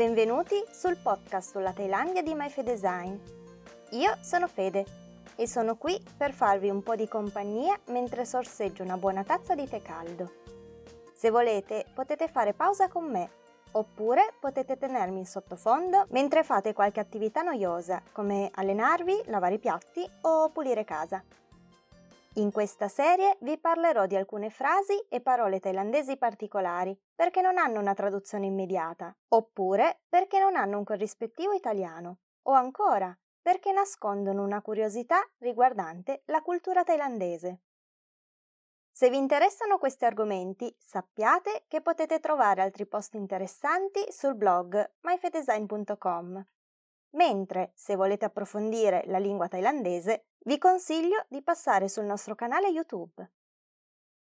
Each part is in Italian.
Benvenuti sul podcast sulla Thailandia di MyFedesign. Io sono Fede e sono qui per farvi un po' di compagnia mentre sorseggio una buona tazza di tè caldo. Se volete potete fare pausa con me oppure potete tenermi in sottofondo mentre fate qualche attività noiosa come allenarvi, lavare i piatti o pulire casa. In questa serie vi parlerò di alcune frasi e parole thailandesi particolari, perché non hanno una traduzione immediata, oppure perché non hanno un corrispettivo italiano, o ancora perché nascondono una curiosità riguardante la cultura thailandese. Se vi interessano questi argomenti, sappiate che potete trovare altri post interessanti sul blog myfedesign.com. Mentre, se volete approfondire la lingua thailandese, vi consiglio di passare sul nostro canale YouTube.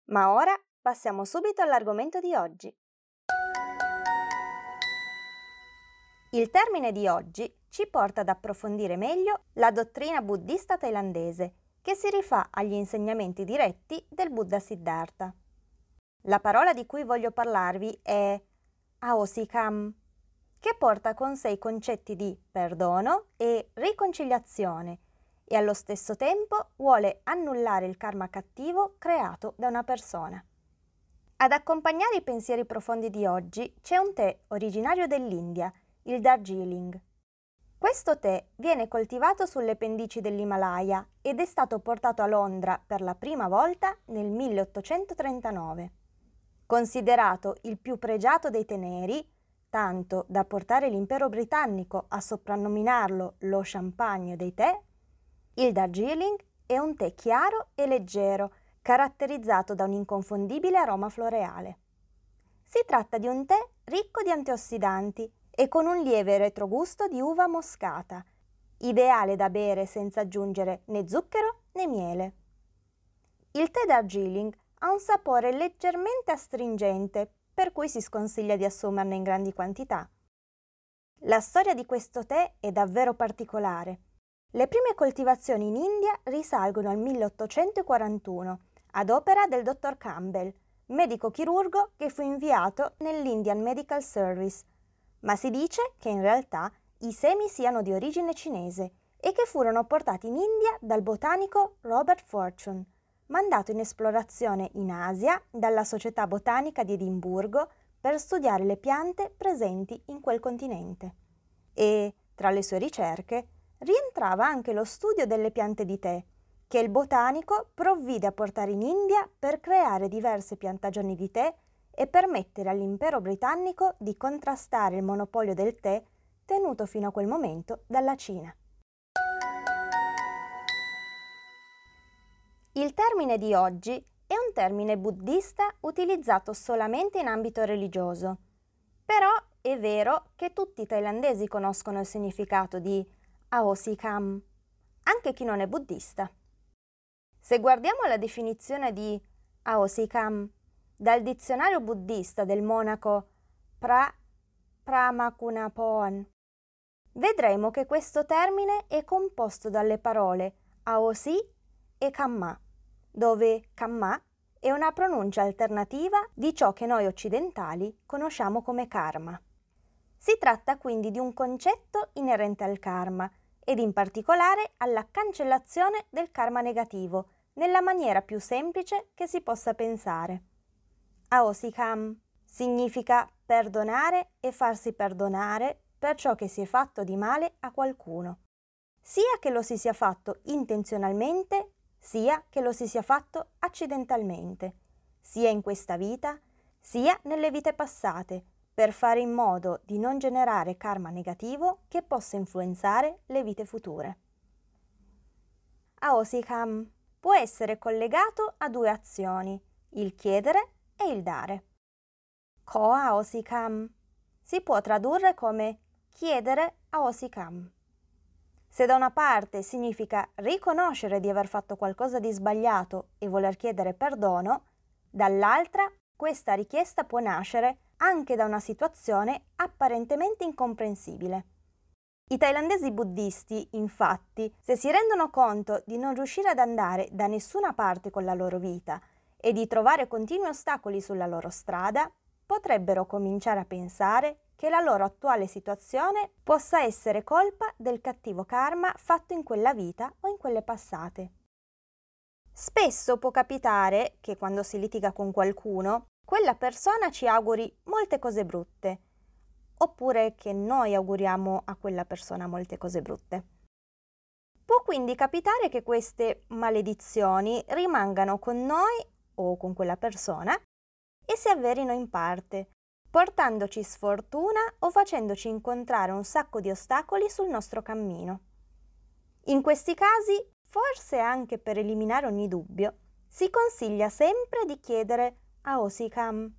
Ma ora passiamo subito all'argomento di oggi. Il termine di oggi ci porta ad approfondire meglio la dottrina buddista thailandese, che si rifà agli insegnamenti diretti del Buddha Siddhartha. La parola di cui voglio parlarvi è Aosikam, che porta con sé i concetti di perdono e riconciliazione e allo stesso tempo vuole annullare il karma cattivo creato da una persona. Ad accompagnare i pensieri profondi di oggi c'è un tè originario dell'India, il Darjeeling. Questo tè viene coltivato sulle pendici dell'Himalaya ed è stato portato a Londra per la prima volta nel 1839. Considerato il più pregiato dei teneri, tanto da portare l'impero britannico a soprannominarlo lo champagne dei tè, il Darjeeling è un tè chiaro e leggero, caratterizzato da un inconfondibile aroma floreale. Si tratta di un tè ricco di antiossidanti e con un lieve retrogusto di uva moscata, ideale da bere senza aggiungere né zucchero né miele. Il tè Darjeeling ha un sapore leggermente astringente, per cui si sconsiglia di assumerne in grandi quantità. La storia di questo tè è davvero particolare. Le prime coltivazioni in India risalgono al 1841, ad opera del dottor Campbell, medico chirurgo che fu inviato nell'Indian Medical Service, ma si dice che in realtà i semi siano di origine cinese e che furono portati in India dal botanico Robert Fortune, mandato in esplorazione in Asia dalla Società Botanica di Edimburgo per studiare le piante presenti in quel continente. E, tra le sue ricerche, rientrava anche lo studio delle piante di tè, che il botanico provvide a portare in India per creare diverse piantagioni di tè e permettere all'impero britannico di contrastare il monopolio del tè tenuto fino a quel momento dalla Cina. Il termine di oggi è un termine buddista utilizzato solamente in ambito religioso, però è vero che tutti i thailandesi conoscono il significato di Aosikam, anche chi non è buddista. Se guardiamo la definizione di Aosikam dal dizionario buddista del monaco Pra Pramakunapon, vedremo che questo termine è composto dalle parole Aosi e Kamma, dove Kamma è una pronuncia alternativa di ciò che noi occidentali conosciamo come karma. Si tratta quindi di un concetto inerente al karma ed in particolare alla cancellazione del karma negativo nella maniera più semplice che si possa pensare. Aosikam significa perdonare e farsi perdonare per ciò che si è fatto di male a qualcuno, sia che lo si sia fatto intenzionalmente, sia che lo si sia fatto accidentalmente, sia in questa vita, sia nelle vite passate, per fare in modo di non generare karma negativo che possa influenzare le vite future. Aosikam può essere collegato a due azioni, il chiedere e il dare. Ko Aosikam si può tradurre come chiedere Aosikam. Se da una parte significa riconoscere di aver fatto qualcosa di sbagliato e voler chiedere perdono, dall'altra questa richiesta può nascere anche da una situazione apparentemente incomprensibile. I thailandesi buddisti, infatti, se si rendono conto di non riuscire ad andare da nessuna parte con la loro vita e di trovare continui ostacoli sulla loro strada, potrebbero cominciare a pensare che la loro attuale situazione possa essere colpa del cattivo karma fatto in quella vita o in quelle passate. Spesso può capitare che quando si litiga con qualcuno, quella persona ci auguri molte cose brutte, oppure che noi auguriamo a quella persona molte cose brutte. Può quindi capitare che queste maledizioni rimangano con noi o con quella persona e si avverino in parte, portandoci sfortuna o facendoci incontrare un sacco di ostacoli sul nostro cammino. In questi casi, forse anche per eliminare ogni dubbio, si consiglia sempre di chiedere a Osikam.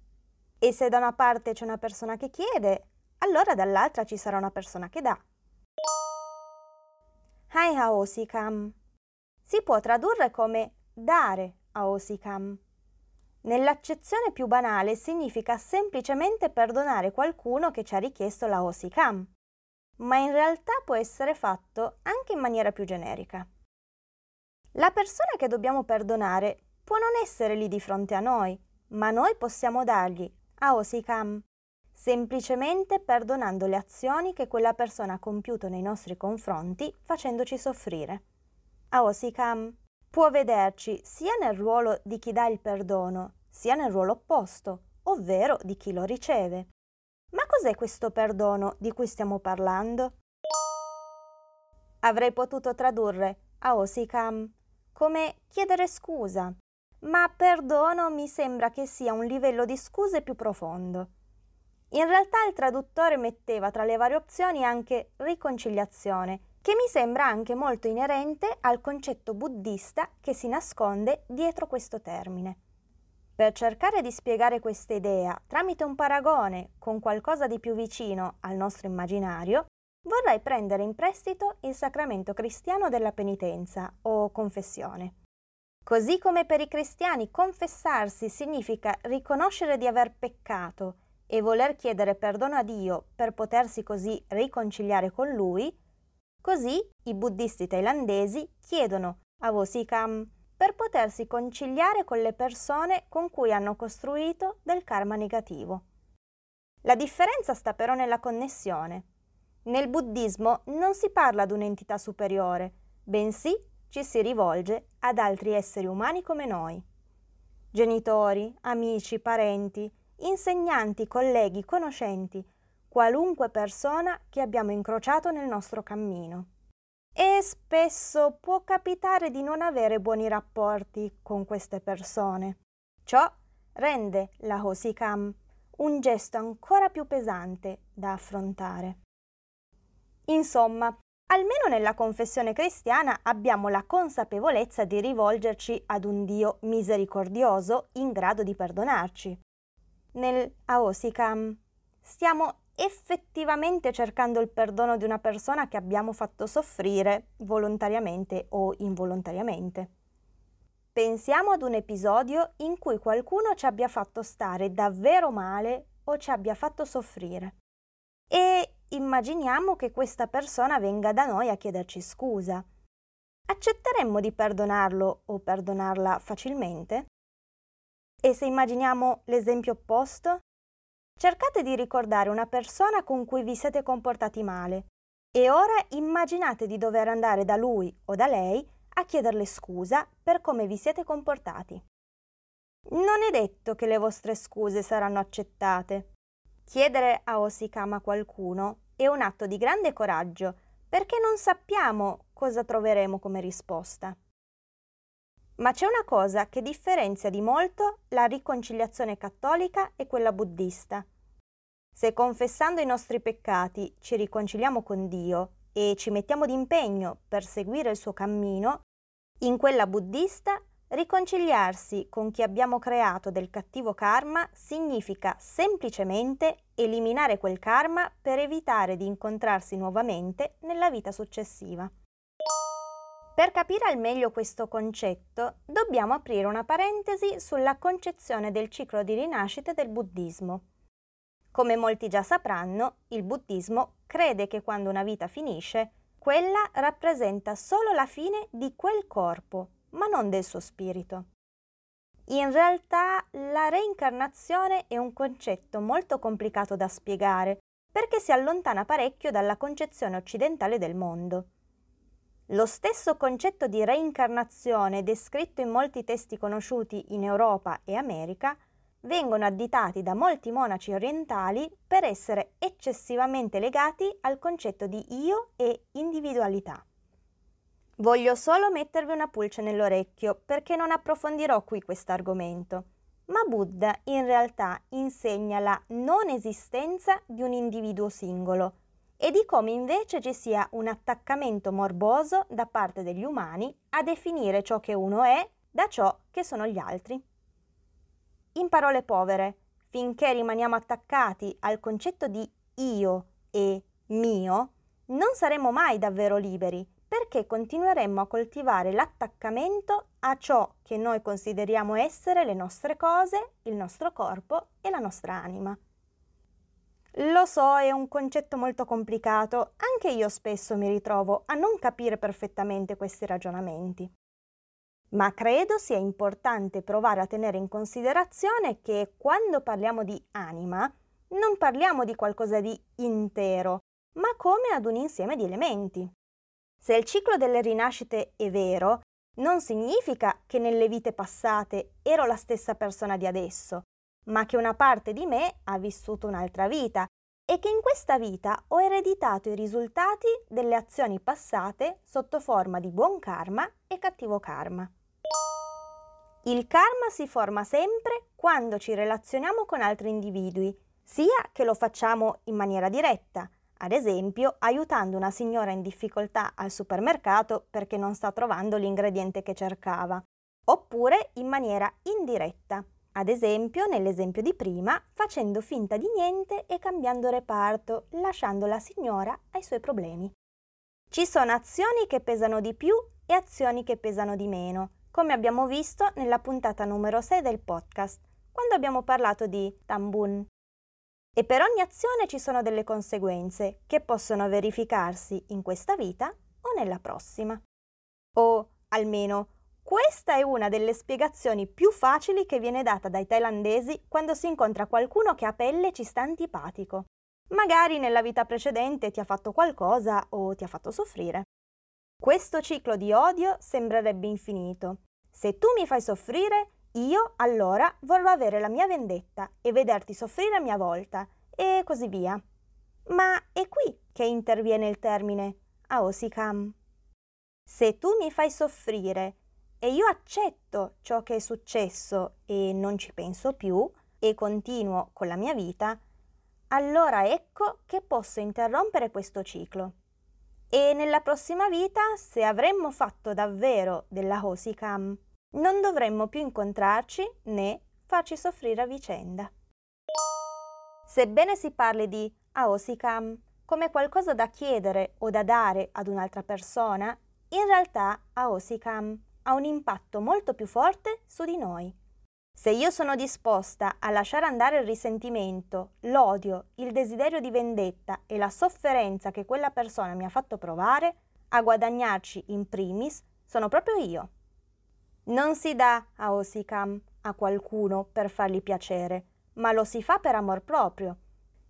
E se da una parte c'è una persona che chiede, allora dall'altra ci sarà una persona che dà. Hai a Osikam. Si può tradurre come dare a Osikam. Nell'accezione più banale significa semplicemente perdonare qualcuno che ci ha richiesto la Osikam, ma in realtà può essere fatto anche in maniera più generica. La persona che dobbiamo perdonare può non essere lì di fronte a noi, ma noi possiamo dargli a Osikam, semplicemente perdonando le azioni che quella persona ha compiuto nei nostri confronti facendoci soffrire. A Osikam può vederci sia nel ruolo di chi dà il perdono, sia nel ruolo opposto, ovvero di chi lo riceve. Ma cos'è questo perdono di cui stiamo parlando? Avrei potuto tradurre Aosikam come chiedere scusa, ma perdono mi sembra che sia un livello di scuse più profondo. In realtà il traduttore metteva tra le varie opzioni anche riconciliazione, che mi sembra anche molto inerente al concetto buddista che si nasconde dietro questo termine. Per cercare di spiegare questa idea tramite un paragone con qualcosa di più vicino al nostro immaginario, vorrei prendere in prestito il sacramento cristiano della penitenza o confessione. Così come per i cristiani confessarsi significa riconoscere di aver peccato e voler chiedere perdono a Dio per potersi così riconciliare con Lui, così i buddisti thailandesi chiedono a Vosikam per potersi conciliare con le persone con cui hanno costruito del karma negativo. La differenza sta però nella connessione. Nel buddismo non si parla di un'entità superiore, bensì ci si rivolge ad altri esseri umani come noi. Genitori, amici, parenti, insegnanti, colleghi, conoscenti, qualunque persona che abbiamo incrociato nel nostro cammino e spesso può capitare di non avere buoni rapporti con queste persone. Ciò rende la Hosikam un gesto ancora più pesante da affrontare. Insomma, almeno nella confessione cristiana abbiamo la consapevolezza di rivolgerci ad un Dio misericordioso in grado di perdonarci. Nel Aosikam stiamo effettivamente cercando il perdono di una persona che abbiamo fatto soffrire volontariamente o involontariamente. Pensiamo ad un episodio in cui qualcuno ci abbia fatto stare davvero male o ci abbia fatto soffrire. E immaginiamo che questa persona venga da noi a chiederci scusa. Accetteremmo di perdonarlo o perdonarla facilmente? E se immaginiamo l'esempio opposto? Cercate di ricordare una persona con cui vi siete comportati male e ora immaginate di dover andare da lui o da lei a chiederle scusa per come vi siete comportati. Non è detto che le vostre scuse saranno accettate. Chiedere a Osikama qualcuno è un atto di grande coraggio perché non sappiamo cosa troveremo come risposta. Ma c'è una cosa che differenzia di molto la riconciliazione cattolica e quella buddista. Se confessando i nostri peccati ci riconciliamo con Dio e ci mettiamo d'impegno per seguire il suo cammino, in quella buddista riconciliarsi con chi abbiamo creato del cattivo karma significa semplicemente eliminare quel karma per evitare di incontrarsi nuovamente nella vita successiva. Per capire al meglio questo concetto, dobbiamo aprire una parentesi sulla concezione del ciclo di rinascite del buddismo. Come molti già sapranno, il buddismo crede che quando una vita finisce, quella rappresenta solo la fine di quel corpo, ma non del suo spirito. In realtà la reincarnazione è un concetto molto complicato da spiegare perché si allontana parecchio dalla concezione occidentale del mondo. Lo stesso concetto di reincarnazione descritto in molti testi conosciuti in Europa e America vengono additati da molti monaci orientali per essere eccessivamente legati al concetto di io e individualità. Voglio solo mettervi una pulce nell'orecchio perché non approfondirò qui questo argomento, ma Buddha in realtà insegna la non esistenza di un individuo singolo e di come invece ci sia un attaccamento morboso da parte degli umani a definire ciò che uno è da ciò che sono gli altri. In parole povere, finché rimaniamo attaccati al concetto di io e mio, non saremo mai davvero liberi perché continueremmo a coltivare l'attaccamento a ciò che noi consideriamo essere le nostre cose, il nostro corpo e la nostra anima. Lo so, è un concetto molto complicato, anche io spesso mi ritrovo a non capire perfettamente questi ragionamenti. Ma credo sia importante provare a tenere in considerazione che quando parliamo di anima non parliamo di qualcosa di intero, ma come ad un insieme di elementi. Se il ciclo delle rinascite è vero, non significa che nelle vite passate ero la stessa persona di adesso, ma che una parte di me ha vissuto un'altra vita e che in questa vita ho ereditato i risultati delle azioni passate sotto forma di buon karma e cattivo karma. Il karma si forma sempre quando ci relazioniamo con altri individui, sia che lo facciamo in maniera diretta, ad esempio aiutando una signora in difficoltà al supermercato perché non sta trovando l'ingrediente che cercava, oppure in maniera indiretta, ad esempio nell'esempio di prima facendo finta di niente e cambiando reparto, lasciando la signora ai suoi problemi. Ci sono azioni che pesano di più e azioni che pesano di meno, come abbiamo visto nella puntata numero 6 del podcast, quando abbiamo parlato di Tambun, e per ogni azione ci sono delle conseguenze che possono verificarsi in questa vita o nella prossima. O almeno questa è una delle spiegazioni più facili che viene data dai thailandesi quando si incontra qualcuno che a pelle ci sta antipatico. Magari nella vita precedente ti ha fatto qualcosa o ti ha fatto soffrire. Questo ciclo di odio sembrerebbe infinito. Se tu mi fai soffrire, io allora vorrò avere la mia vendetta e vederti soffrire a mia volta, e così via. Ma è qui che interviene il termine Aosikam. Se tu mi fai soffrire e io accetto ciò che è successo e non ci penso più e continuo con la mia vita, allora ecco che posso interrompere questo ciclo. E nella prossima vita, se avremmo fatto davvero della Hosikam, non dovremmo più incontrarci né farci soffrire a vicenda. Sebbene si parli di Aosikam come qualcosa da chiedere o da dare ad un'altra persona, in realtà Aosikam ha un impatto molto più forte su di noi. Se io sono disposta a lasciare andare il risentimento, l'odio, il desiderio di vendetta e la sofferenza che quella persona mi ha fatto provare, a guadagnarci in primis sono proprio io. Non si dà a Osikam a qualcuno per fargli piacere, ma lo si fa per amor proprio,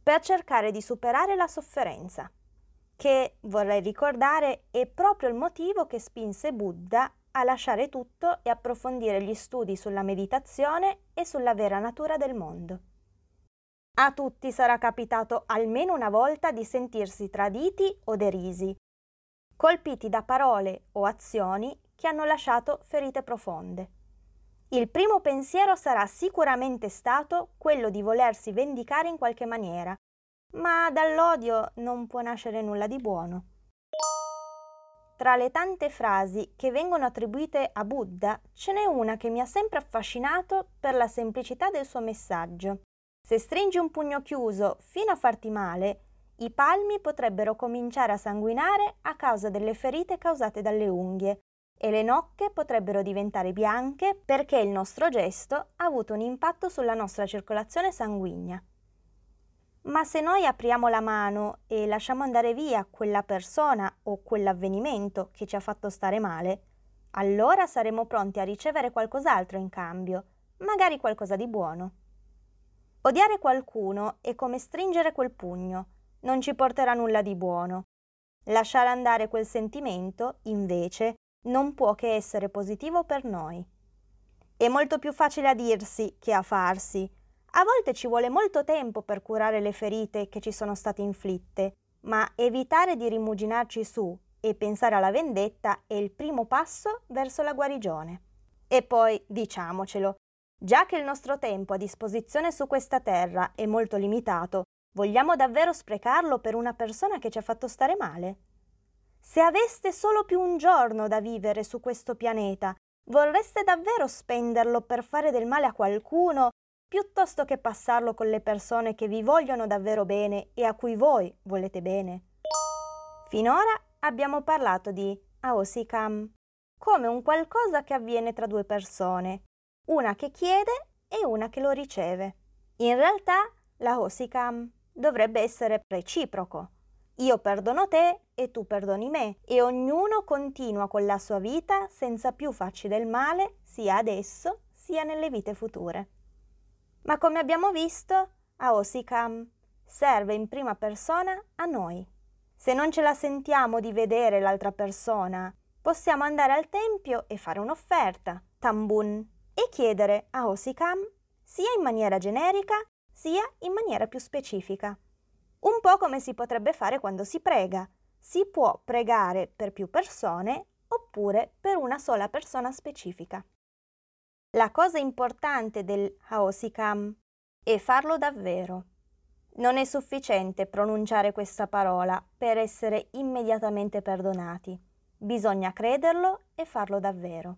per cercare di superare la sofferenza, che, vorrei ricordare, è proprio il motivo che spinse Buddha a lasciare tutto e approfondire gli studi sulla meditazione e sulla vera natura del mondo. A tutti sarà capitato almeno una volta di sentirsi traditi o derisi, colpiti da parole o azioni che hanno lasciato ferite profonde. Il primo pensiero sarà sicuramente stato quello di volersi vendicare in qualche maniera, ma dall'odio non può nascere nulla di buono. Tra le tante frasi che vengono attribuite a Buddha, ce n'è una che mi ha sempre affascinato per la semplicità del suo messaggio. Se stringi un pugno chiuso fino a farti male, i palmi potrebbero cominciare a sanguinare a causa delle ferite causate dalle unghie, e le nocche potrebbero diventare bianche perché il nostro gesto ha avuto un impatto sulla nostra circolazione sanguigna. Ma se noi apriamo la mano e lasciamo andare via quella persona o quell'avvenimento che ci ha fatto stare male, allora saremo pronti a ricevere qualcos'altro in cambio, magari qualcosa di buono. Odiare qualcuno è come stringere quel pugno, non ci porterà nulla di buono. Lasciare andare quel sentimento, invece, non può che essere positivo per noi. È molto più facile a dirsi che a farsi. A volte ci vuole molto tempo per curare le ferite che ci sono state inflitte, ma evitare di rimuginarci su e pensare alla vendetta è il primo passo verso la guarigione. E poi, diciamocelo, già che il nostro tempo a disposizione su questa terra è molto limitato, vogliamo davvero sprecarlo per una persona che ci ha fatto stare male? Se aveste solo più un giorno da vivere su questo pianeta, vorreste davvero spenderlo per fare del male a qualcuno piuttosto che passarlo con le persone che vi vogliono davvero bene e a cui voi volete bene? Finora abbiamo parlato di Aosikam come un qualcosa che avviene tra due persone, una che chiede e una che lo riceve. In realtà la Osikam dovrebbe essere reciproco. Io perdono te e tu perdoni me e ognuno continua con la sua vita senza più farci del male sia adesso sia nelle vite future. Ma come abbiamo visto, Aosikam serve in prima persona a noi. Se non ce la sentiamo di vedere l'altra persona, possiamo andare al tempio e fare un'offerta, tambun, e chiedere a Osikam sia in maniera generica sia in maniera più specifica. Un po' come si potrebbe fare quando si prega. Si può pregare per più persone oppure per una sola persona specifica. La cosa importante del Haosikam è farlo davvero. Non è sufficiente pronunciare questa parola per essere immediatamente perdonati. Bisogna crederlo e farlo davvero.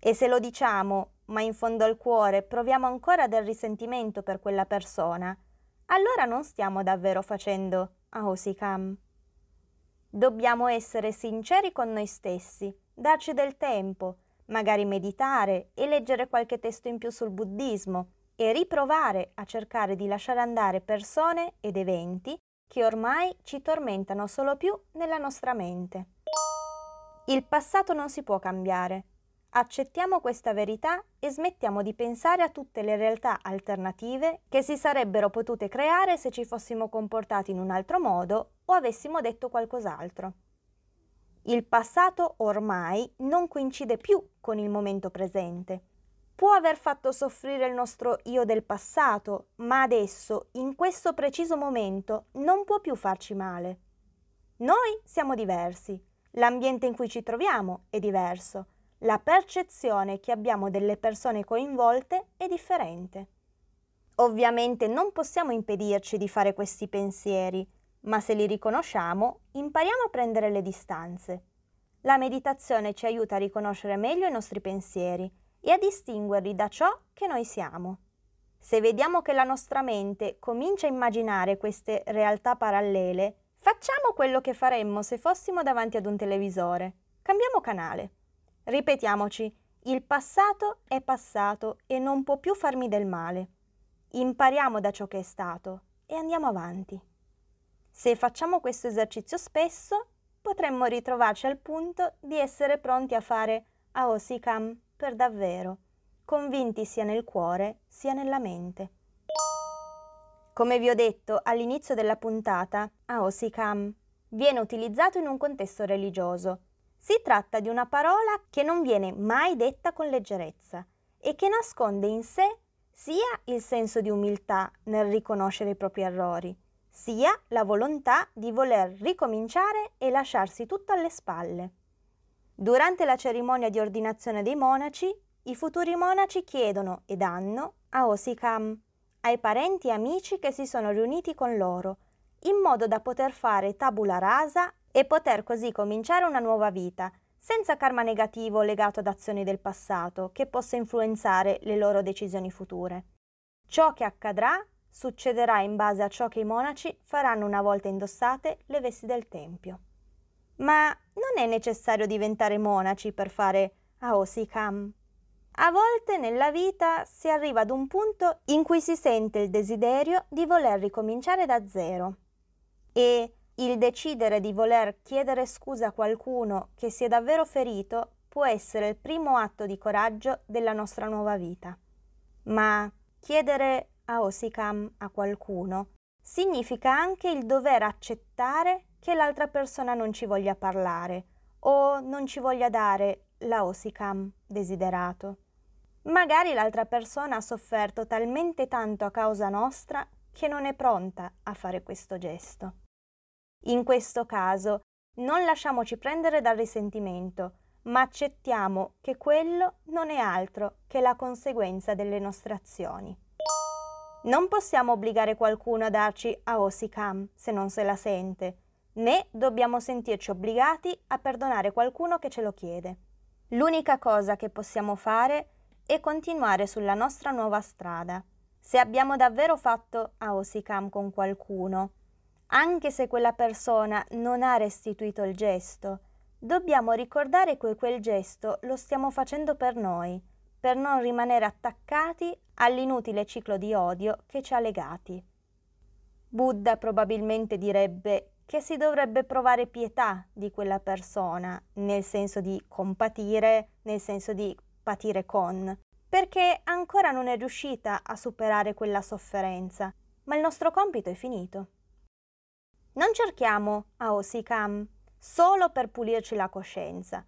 E se lo diciamo, ma in fondo al cuore proviamo ancora del risentimento per quella persona, allora non stiamo davvero facendo Ahosikam. Dobbiamo essere sinceri con noi stessi, darci del tempo, magari meditare e leggere qualche testo in più sul buddismo e riprovare a cercare di lasciare andare persone ed eventi che ormai ci tormentano solo più nella nostra mente. Il passato non si può cambiare. Accettiamo questa verità e smettiamo di pensare a tutte le realtà alternative che si sarebbero potute creare se ci fossimo comportati in un altro modo o avessimo detto qualcos'altro. Il passato ormai non coincide più con il momento presente può aver fatto soffrire il nostro io del passato, ma adesso, in questo preciso momento, non può più farci male. Noi siamo diversi, l'ambiente in cui ci troviamo è diverso, la percezione che abbiamo delle persone coinvolte è differente. Ovviamente non possiamo impedirci di fare questi pensieri, ma se li riconosciamo, impariamo a prendere le distanze. La meditazione ci aiuta a riconoscere meglio i nostri pensieri e a distinguerli da ciò che noi siamo. Se vediamo che la nostra mente comincia a immaginare queste realtà parallele, facciamo quello che faremmo se fossimo davanti ad un televisore. Cambiamo canale. Ripetiamoci, il passato è passato e non può più farmi del male. Impariamo da ciò che è stato e andiamo avanti. Se facciamo questo esercizio spesso, potremmo ritrovarci al punto di essere pronti a fare Aosikam per davvero, convinti sia nel cuore sia nella mente. Come vi ho detto all'inizio della puntata, Aosikam viene utilizzato in un contesto religioso. Si tratta di una parola che non viene mai detta con leggerezza e che nasconde in sé sia il senso di umiltà nel riconoscere i propri errori, sia la volontà di voler ricominciare e lasciarsi tutto alle spalle. Durante la cerimonia di ordinazione dei monaci, i futuri monaci chiedono e danno a Osikam ai parenti e amici che si sono riuniti con loro, in modo da poter fare tabula rasa e poter così cominciare una nuova vita, senza karma negativo legato ad azioni del passato che possa influenzare le loro decisioni future. Ciò che accadrà succederà in base a ciò che i monaci faranno una volta indossate le vesti del Tempio. Ma non è necessario diventare monaci per fare Aosikam. A volte nella vita si arriva ad un punto in cui si sente il desiderio di voler ricominciare da zero e il decidere di voler chiedere scusa a qualcuno che si è davvero ferito può essere il primo atto di coraggio della nostra nuova vita. Ma chiedere a Osikam a qualcuno significa anche il dover accettare che l'altra persona non ci voglia parlare o non ci voglia dare la Osikam desiderato. Magari l'altra persona ha sofferto talmente tanto a causa nostra che non è pronta a fare questo gesto. In questo caso non lasciamoci prendere dal risentimento, ma accettiamo che quello non è altro che la conseguenza delle nostre azioni. Non possiamo obbligare qualcuno a darci a Osikam se non se la sente, né dobbiamo sentirci obbligati a perdonare qualcuno che ce lo chiede. L'unica cosa che possiamo fare è continuare sulla nostra nuova strada. Se abbiamo davvero fatto a Osikam con qualcuno, anche se quella persona non ha restituito il gesto, dobbiamo ricordare che quel gesto lo stiamo facendo per noi, per non rimanere attaccati all'inutile ciclo di odio che ci ha legati. Buddha probabilmente direbbe che si dovrebbe provare pietà di quella persona, nel senso di compatire, nel senso di patire con, perché ancora non è riuscita a superare quella sofferenza, ma il nostro compito è finito. Non cerchiamo Aosikam solo per pulirci la coscienza.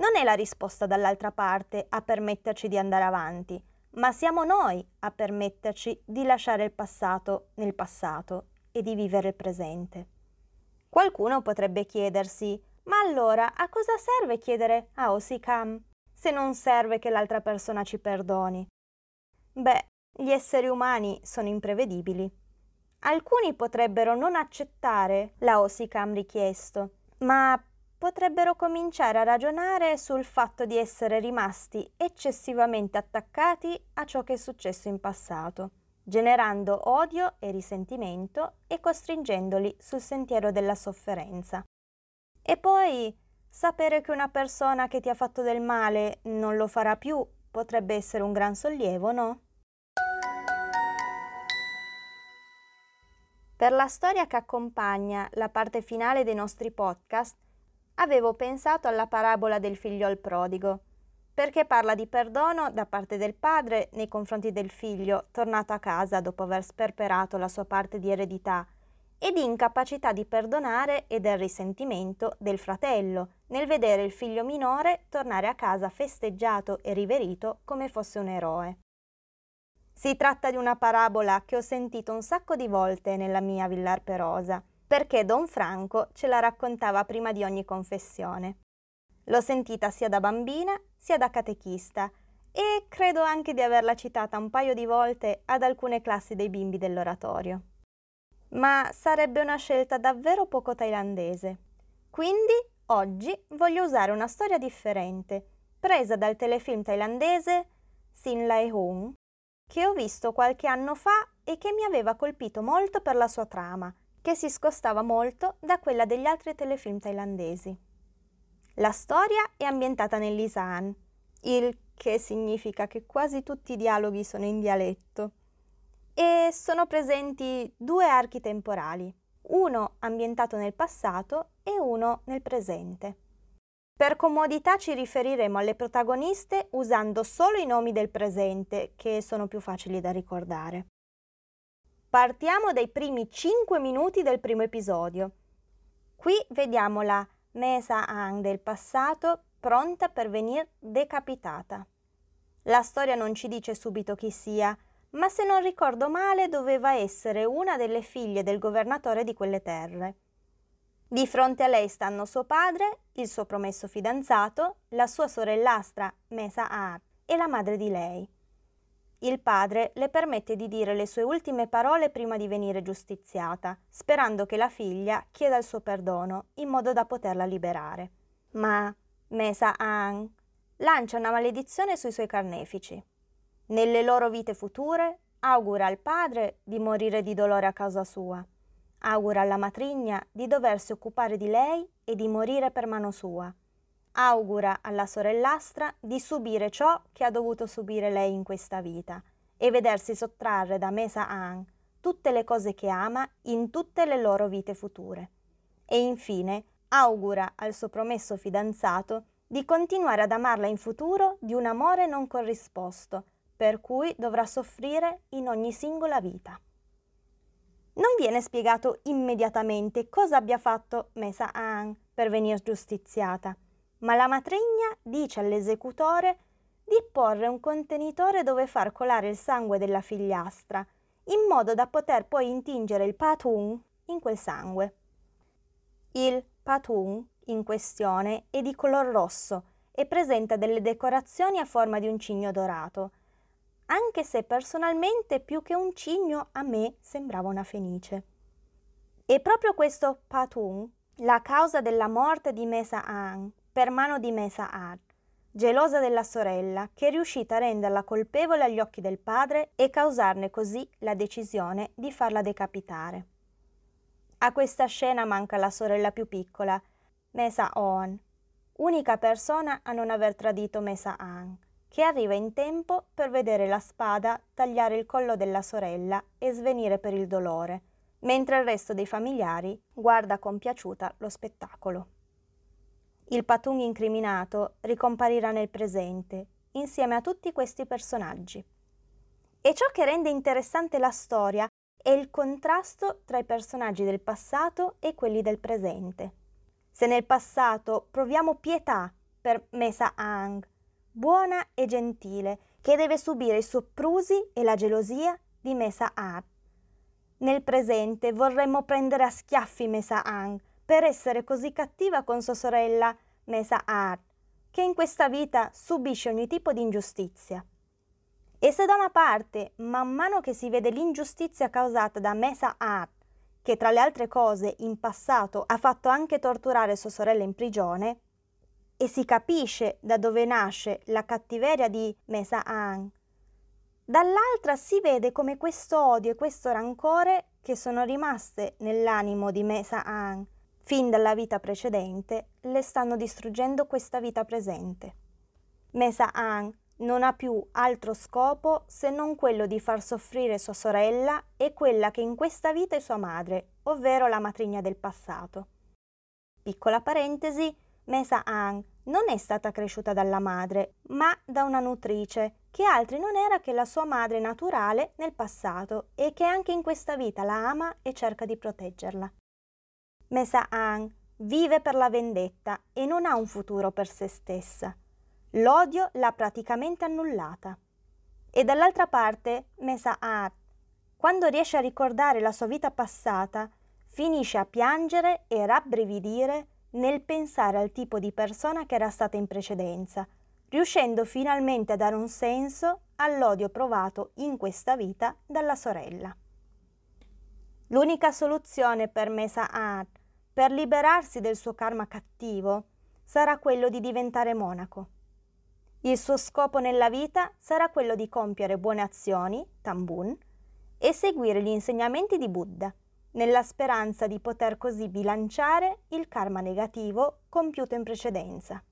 Non è la risposta dall'altra parte a permetterci di andare avanti, ma siamo noi a permetterci di lasciare il passato nel passato e di vivere il presente. Qualcuno potrebbe chiedersi, ma allora a cosa serve chiedere a Osikam se non serve che l'altra persona ci perdoni? Beh, gli esseri umani sono imprevedibili. Alcuni potrebbero non accettare la Osikam richiesto, ma potrebbero cominciare a ragionare sul fatto di essere rimasti eccessivamente attaccati a ciò che è successo in passato, generando odio e risentimento e costringendoli sul sentiero della sofferenza. E poi sapere che una persona che ti ha fatto del male non lo farà più potrebbe essere un gran sollievo, no? Per la storia che accompagna la parte finale dei nostri podcast, avevo pensato alla parabola del figliol prodigo, perché parla di perdono da parte del padre nei confronti del figlio tornato a casa dopo aver sperperato la sua parte di eredità e di incapacità di perdonare e del risentimento del fratello nel vedere il figlio minore tornare a casa festeggiato e riverito come fosse un eroe. Si tratta di una parabola che ho sentito un sacco di volte nella mia Villar Perosa perché Don Franco ce la raccontava prima di ogni confessione. L'ho sentita sia da bambina sia da catechista e credo anche di averla citata un paio di volte ad alcune classi dei bimbi dell'oratorio. Ma sarebbe una scelta davvero poco thailandese. Quindi oggi voglio usare una storia differente, presa dal telefilm thailandese Sin Lai Hung, che ho visto qualche anno fa e che mi aveva colpito molto per la sua trama che si scostava molto da quella degli altri telefilm thailandesi. La storia è ambientata nell'Isan, il che significa che quasi tutti i dialoghi sono in dialetto, e sono presenti due archi temporali, uno ambientato nel passato e uno nel presente. Per comodità ci riferiremo alle protagoniste usando solo i nomi del presente, che sono più facili da ricordare. Partiamo dai primi 5 minuti del primo episodio. Qui vediamo la Mesa Ang del passato pronta per venire decapitata. La storia non ci dice subito chi sia, ma se non ricordo male doveva essere una delle figlie del governatore di quelle terre. Di fronte a lei stanno suo padre, il suo promesso fidanzato, la sua sorellastra Mesa Aar e la madre di lei. Il padre le permette di dire le sue ultime parole prima di venire giustiziata, sperando che la figlia chieda il suo perdono in modo da poterla liberare. Ma Mesa Ang lancia una maledizione sui suoi carnefici. Nelle loro vite future augura al padre di morire di dolore a causa sua. Augura alla matrigna di doversi occupare di lei e di morire per mano sua augura alla sorellastra di subire ciò che ha dovuto subire lei in questa vita e vedersi sottrarre da Mesa An tutte le cose che ama in tutte le loro vite future. E infine augura al suo promesso fidanzato di continuare ad amarla in futuro di un amore non corrisposto, per cui dovrà soffrire in ogni singola vita. Non viene spiegato immediatamente cosa abbia fatto Mesa An per venire giustiziata, ma la matrigna dice all'esecutore di porre un contenitore dove far colare il sangue della figliastra, in modo da poter poi intingere il patun in quel sangue. Il patun in questione è di color rosso e presenta delle decorazioni a forma di un cigno dorato, anche se personalmente più che un cigno a me sembrava una fenice. E proprio questo patun, la causa della morte di Mesa An per mano di Mesa Ad, gelosa della sorella, che è riuscita a renderla colpevole agli occhi del padre e causarne così la decisione di farla decapitare. A questa scena manca la sorella più piccola, Mesa Oan, unica persona a non aver tradito Mesa An, che arriva in tempo per vedere la spada tagliare il collo della sorella e svenire per il dolore, mentre il resto dei familiari guarda compiaciuta lo spettacolo. Il Patung incriminato ricomparirà nel presente, insieme a tutti questi personaggi. E ciò che rende interessante la storia è il contrasto tra i personaggi del passato e quelli del presente. Se nel passato proviamo pietà per Mesa Ang, buona e gentile, che deve subire i soprusi e la gelosia di Mesa Ar. Nel presente vorremmo prendere a schiaffi Mesa Ang per essere così cattiva con sua sorella Mesa Ar, che in questa vita subisce ogni tipo di ingiustizia. E se da una parte, man mano che si vede l'ingiustizia causata da Mesa Ar che tra le altre cose in passato ha fatto anche torturare sua sorella in prigione, e si capisce da dove nasce la cattiveria di Mesa Ang. Dall'altra si vede come questo odio e questo rancore che sono rimaste nell'animo di Mesa Ang fin dalla vita precedente le stanno distruggendo questa vita presente. Mesa Ang non ha più altro scopo se non quello di far soffrire sua sorella e quella che in questa vita è sua madre, ovvero la matrigna del passato. Piccola parentesi, Mesa Ang non è stata cresciuta dalla madre, ma da una nutrice, che altri non era che la sua madre naturale nel passato e che anche in questa vita la ama e cerca di proteggerla. Mesa Ang vive per la vendetta e non ha un futuro per se stessa. L'odio l'ha praticamente annullata. E dall'altra parte Mesa Art, quando riesce a ricordare la sua vita passata, finisce a piangere e rabbrividire nel pensare al tipo di persona che era stata in precedenza, riuscendo finalmente a dare un senso all'odio provato in questa vita dalla sorella. L'unica soluzione per Mesa Art per liberarsi del suo karma cattivo sarà quello di diventare monaco. Il suo scopo nella vita sarà quello di compiere buone azioni, tambun, e seguire gli insegnamenti di Buddha, nella speranza di poter così bilanciare il karma negativo compiuto in precedenza.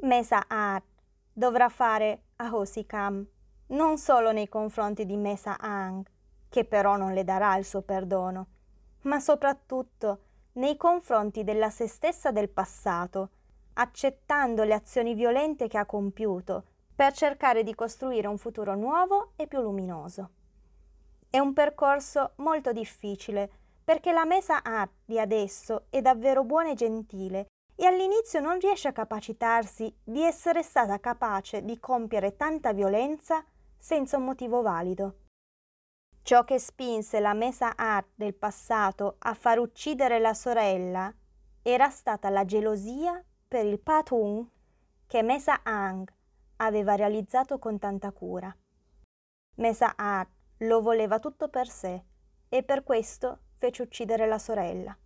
Mesa Art dovrà fare Ahosikam non solo nei confronti di Mesa Ang, che però non le darà il suo perdono, ma soprattutto nei confronti della se stessa del passato, accettando le azioni violente che ha compiuto per cercare di costruire un futuro nuovo e più luminoso. È un percorso molto difficile perché la Mesa Art di adesso è davvero buona e gentile e all'inizio non riesce a capacitarsi di essere stata capace di compiere tanta violenza senza un motivo valido. Ciò che spinse la Mesa Art del passato a far uccidere la sorella era stata la gelosia per il Patun che Mesa Ang aveva realizzato con tanta cura. Mesa Art lo voleva tutto per sé e per questo fece uccidere la sorella.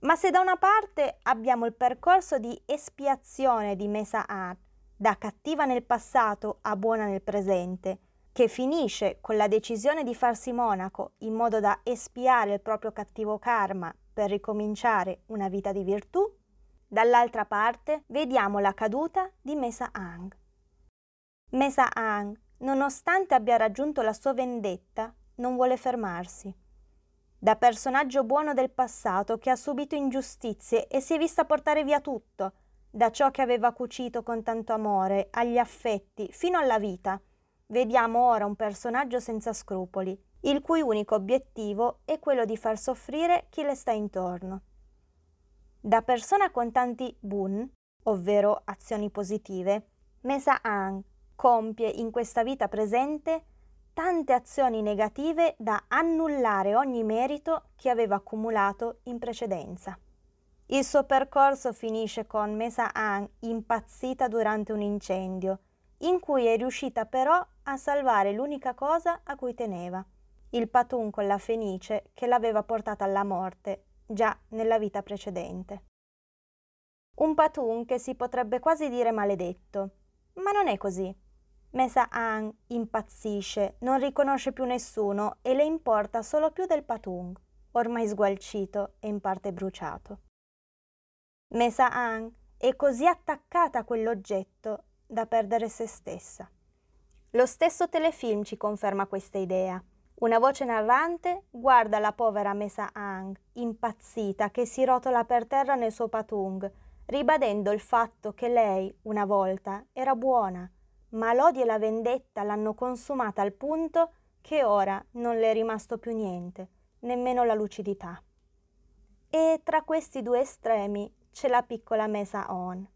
Ma se da una parte abbiamo il percorso di espiazione di Mesa Art, da cattiva nel passato a buona nel presente, che finisce con la decisione di farsi monaco in modo da espiare il proprio cattivo karma per ricominciare una vita di virtù, Dall'altra parte vediamo la caduta di Mesa Ang. Mesa Ang, nonostante abbia raggiunto la sua vendetta, non vuole fermarsi. Da personaggio buono del passato che ha subito ingiustizie e si è vista portare via tutto, da ciò che aveva cucito con tanto amore, agli affetti, fino alla vita. Vediamo ora un personaggio senza scrupoli, il cui unico obiettivo è quello di far soffrire chi le sta intorno. Da persona con tanti bun, ovvero azioni positive, Mesa Ang compie in questa vita presente tante azioni negative da annullare ogni merito che aveva accumulato in precedenza. Il suo percorso finisce con Mesa Ang impazzita durante un incendio, in cui è riuscita però a salvare l'unica cosa a cui teneva, il patun con la fenice che l'aveva portata alla morte già nella vita precedente. Un patun che si potrebbe quasi dire maledetto, ma non è così. Mesa Ang impazzisce, non riconosce più nessuno e le importa solo più del patung, ormai sgualcito e in parte bruciato. Mesa Ang è così attaccata a quell'oggetto da perdere se stessa. Lo stesso telefilm ci conferma questa idea. Una voce narrante guarda la povera Mesa Ang, impazzita, che si rotola per terra nel suo patung, ribadendo il fatto che lei, una volta, era buona, ma l'odio e la vendetta l'hanno consumata al punto che ora non le è rimasto più niente, nemmeno la lucidità. E tra questi due estremi c'è la piccola Mesa On,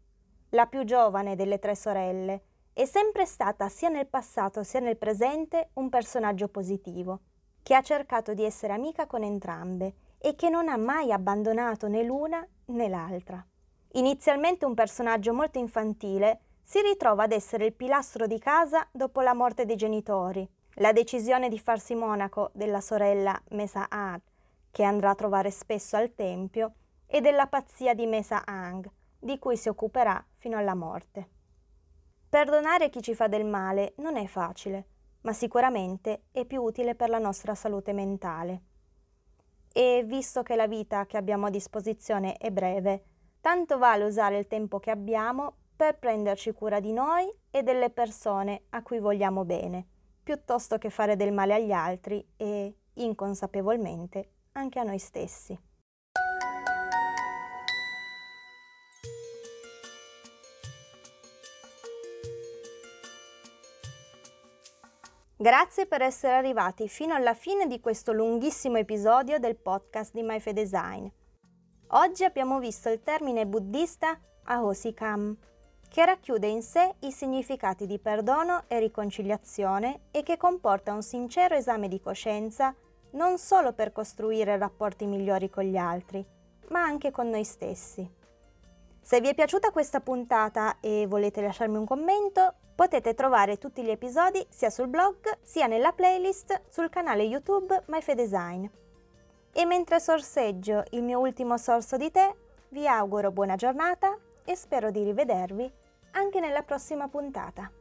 la più giovane delle tre sorelle, è sempre stata sia nel passato sia nel presente un personaggio positivo, che ha cercato di essere amica con entrambe e che non ha mai abbandonato né l'una né l'altra. Inizialmente un personaggio molto infantile, si ritrova ad essere il pilastro di casa dopo la morte dei genitori, la decisione di farsi monaco della sorella Mesa Ad, che andrà a trovare spesso al tempio, e della pazzia di Mesa Ang, di cui si occuperà fino alla morte. Perdonare chi ci fa del male non è facile, ma sicuramente è più utile per la nostra salute mentale. E visto che la vita che abbiamo a disposizione è breve, tanto vale usare il tempo che abbiamo per prenderci cura di noi e delle persone a cui vogliamo bene, piuttosto che fare del male agli altri e, inconsapevolmente, anche a noi stessi. Grazie per essere arrivati fino alla fine di questo lunghissimo episodio del podcast di MyFedesign. Oggi abbiamo visto il termine buddista Ahosikam, che racchiude in sé i significati di perdono e riconciliazione e che comporta un sincero esame di coscienza non solo per costruire rapporti migliori con gli altri, ma anche con noi stessi. Se vi è piaciuta questa puntata e volete lasciarmi un commento, potete trovare tutti gli episodi sia sul blog sia nella playlist sul canale YouTube MyFedesign. E mentre sorseggio il mio ultimo sorso di tè, vi auguro buona giornata e spero di rivedervi anche nella prossima puntata.